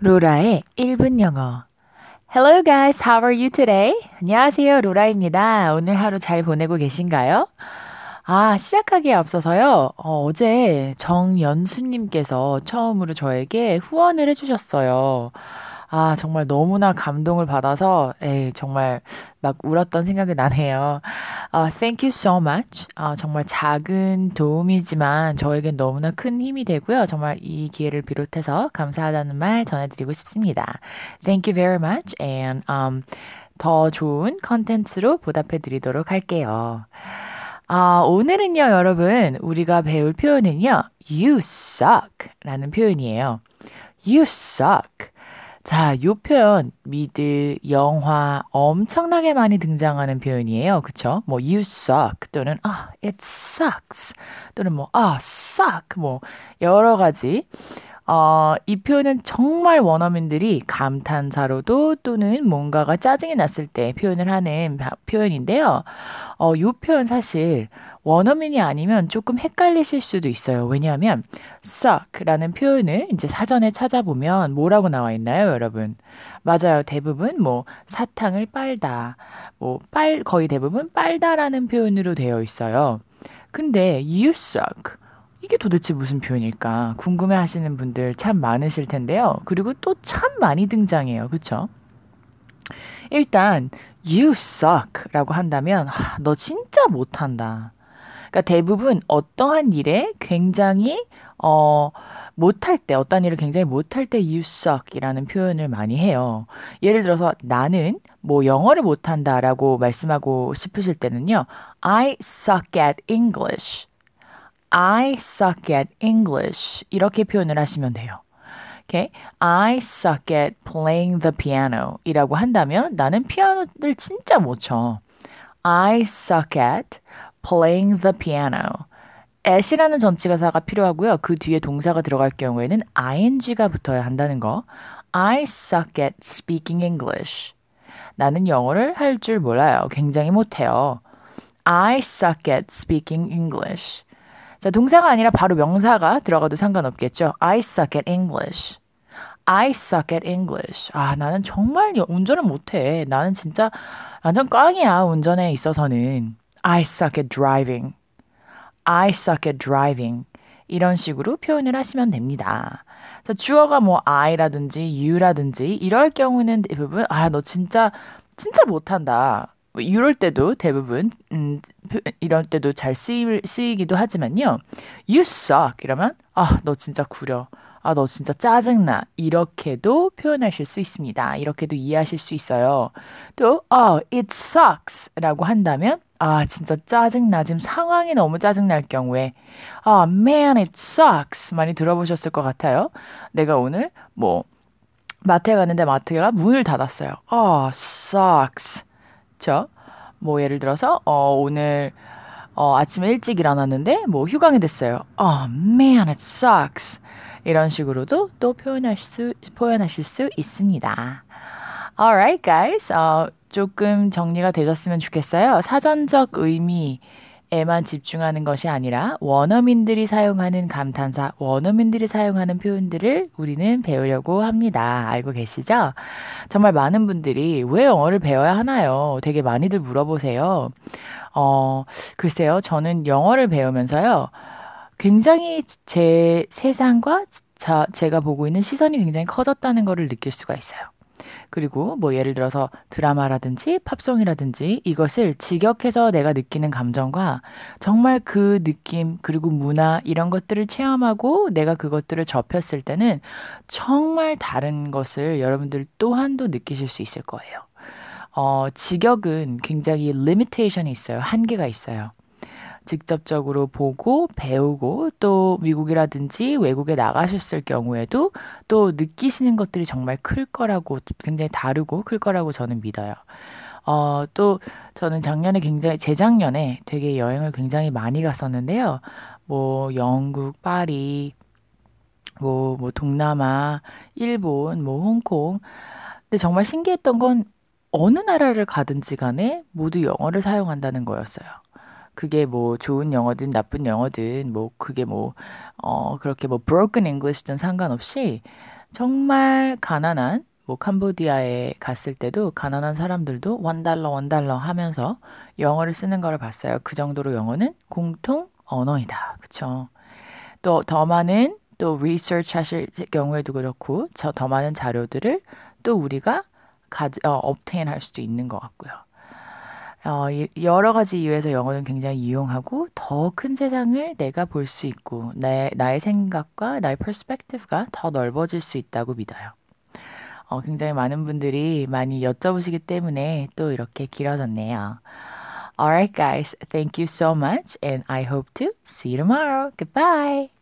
로라의 1분 영어. Hello guys, how are you today? 안녕하세요, 로라입니다. 오늘 하루 잘 보내고 계신가요? 아, 시작하기에 앞서서요, 어, 제 정연수님께서 처음으로 저에게 후원을 해주셨어요. 아, 정말 너무나 감동을 받아서, 에이, 정말 막 울었던 생각이 나네요. 아, thank you so much. 아, 정말 작은 도움이지만 저에겐 너무나 큰 힘이 되고요. 정말 이 기회를 비롯해서 감사하다는 말 전해드리고 싶습니다. Thank you very much. And, um, 더 좋은 컨텐츠로 보답해 드리도록 할게요. 아, 오늘은요, 여러분, 우리가 배울 표현은요, you suck 라는 표현이에요. You suck. 자, 요 표현 미드, 영화 엄청나게 많이 등장하는 표현이에요. 그쵸? 뭐 you suck 또는 아, it sucks 또는 뭐 아, suck 뭐 여러 가지 어, 이 표현은 정말 원어민들이 감탄사로도 또는 뭔가가 짜증이 났을 때 표현을 하는 표현인데요. 어, 이 표현 사실 원어민이 아니면 조금 헷갈리실 수도 있어요. 왜냐하면 suck라는 표현을 이제 사전에 찾아보면 뭐라고 나와 있나요, 여러분? 맞아요. 대부분 뭐 사탕을 빨다, 뭐 빨, 거의 대부분 빨다라는 표현으로 되어 있어요. 근데 you suck. 이게 도대체 무슨 표현일까 궁금해 하시는 분들 참 많으실 텐데요. 그리고 또 참 많이 등장해요. 그쵸? 일단, you suck 라고 한다면, 하, 너 진짜 못한다. 그러니까 대부분 어떠한 일에 굉장히, 어, 못할 때, 어떤 일을 굉장히 못할 때 you suck 이라는 표현을 많이 해요. 예를 들어서 나는 뭐 영어를 못한다 라고 말씀하고 싶으실 때는요, I suck at English. I suck at English. 이렇게 표현을 하시면 돼요. Okay? I suck at playing the piano. 이라고 한다면 나는 피아노를 진짜 못 쳐. I suck at playing the piano. at이라는 전치가사가 필요하고요. 그 뒤에 동사가 들어갈 경우에는 ing가 붙어야 한다는 거. I suck at speaking English. 나는 영어를 할 줄 몰라요. 굉장히 못해요. I suck at speaking English. 자, 동사가 아니라 바로 명사가 들어가도 상관없겠죠. I suck at English. I suck at English. 아, 나는 정말 운전을 못해. 나는 진짜 완전 꽝이야, 운전에 있어서는. I suck at driving. I suck at driving. 이런 식으로 표현을 하시면 됩니다. 자, 주어가 뭐 I라든지 you라든지 이럴 경우는 대부분 아, 너 진짜 진짜 못한다. 뭐 이럴 때도 대부분 음, 이럴 때도 잘 쓰이, 쓰이기도 하지만요. You suck 이러면 아, 너 진짜 구려. 아, 너 진짜 짜증나. 이렇게도 표현하실 수 있습니다. 이렇게도 이해하실 수 있어요. 또, 어, it sucks 라고 한다면, 아, 진짜 짜증나. 지금 상황이 너무 짜증날 경우에, 아, man, it sucks. 많이 들어보셨을 것 같아요. 내가 오늘, 뭐, 마트에 갔는데 마트가 문을 닫았어요. 아, sucks. 그쵸? 뭐 예를 들어서 어 오늘 어 아침에 일찍 일어났는데 뭐 휴강이 됐어요. Oh man, it sucks. 이런 식으로도 또 표현할 수 표현하실 수 있습니다. Alright, guys. 어, 조금 정리가 되셨으면 좋겠어요. 사전적 의미 에만 집중하는 것이 아니라 원어민들이 사용하는 감탄사, 원어민들이 사용하는 표현들을 우리는 배우려고 합니다. 알고 계시죠? 정말 많은 분들이 왜 영어를 배워야 하나요? 되게 많이들 물어보세요. 어, 글쎄요. 저는 영어를 배우면서요. 굉장히 제 세상과 자, 제가 보고 있는 시선이 굉장히 커졌다는 것을 느낄 수가 있어요. 그리고 뭐 예를 들어서 드라마라든지 팝송이라든지 이것을 직역해서 내가 느끼는 감정과 정말 그 느낌 그리고 문화 이런 것들을 체험하고 내가 그것들을 접했을 때는 정말 다른 것을 여러분들 또한도 느끼실 수 있을 거예요. 어, 직역은 굉장히 limitation이 있어요. 한계가 있어요. 직접적으로 보고 배우고 또 미국이라든지 외국에 나가셨을 경우에도 또 느끼시는 것들이 정말 클 거라고 굉장히 다르고 클 거라고 저는 믿어요. 어, 또 저는 작년에 굉장히 재작년에 되게 여행을 굉장히 많이 갔었는데요. 뭐 영국, 파리, 뭐, 뭐 동남아, 일본, 뭐 홍콩. 근데 정말 신기했던 건 어느 나라를 가든지 간에 모두 영어를 사용한다는 거였어요. 그게 뭐 좋은 영어든 나쁜 영어든 뭐 그게 뭐 어 그렇게 뭐 broken English든 상관없이 정말 가난한 뭐 캄보디아에 갔을 때도 가난한 사람들도 원 달러 원 달러 하면서 영어를 쓰는 거를 봤어요. 그 정도로 영어는 공통 언어이다. 그쵸? 또 더 많은 또 research 하실 경우에도 그렇고 저 더 많은 자료들을 또 우리가 가, 어, obtain 할 수도 있는 것 같고요. 어, 여러 가지 이유에서 영어는 굉장히 유용하고 더 큰 세상을 내가 볼 수 있고 내, 나의 생각과 나의 perspective가 더 넓어질 수 있다고 믿어요. 어, 굉장히 많은 분들이 많이 여쭤보시기 때문에 또 이렇게 길어졌네요. Alright guys, thank you so much and I hope to see you tomorrow. Goodbye!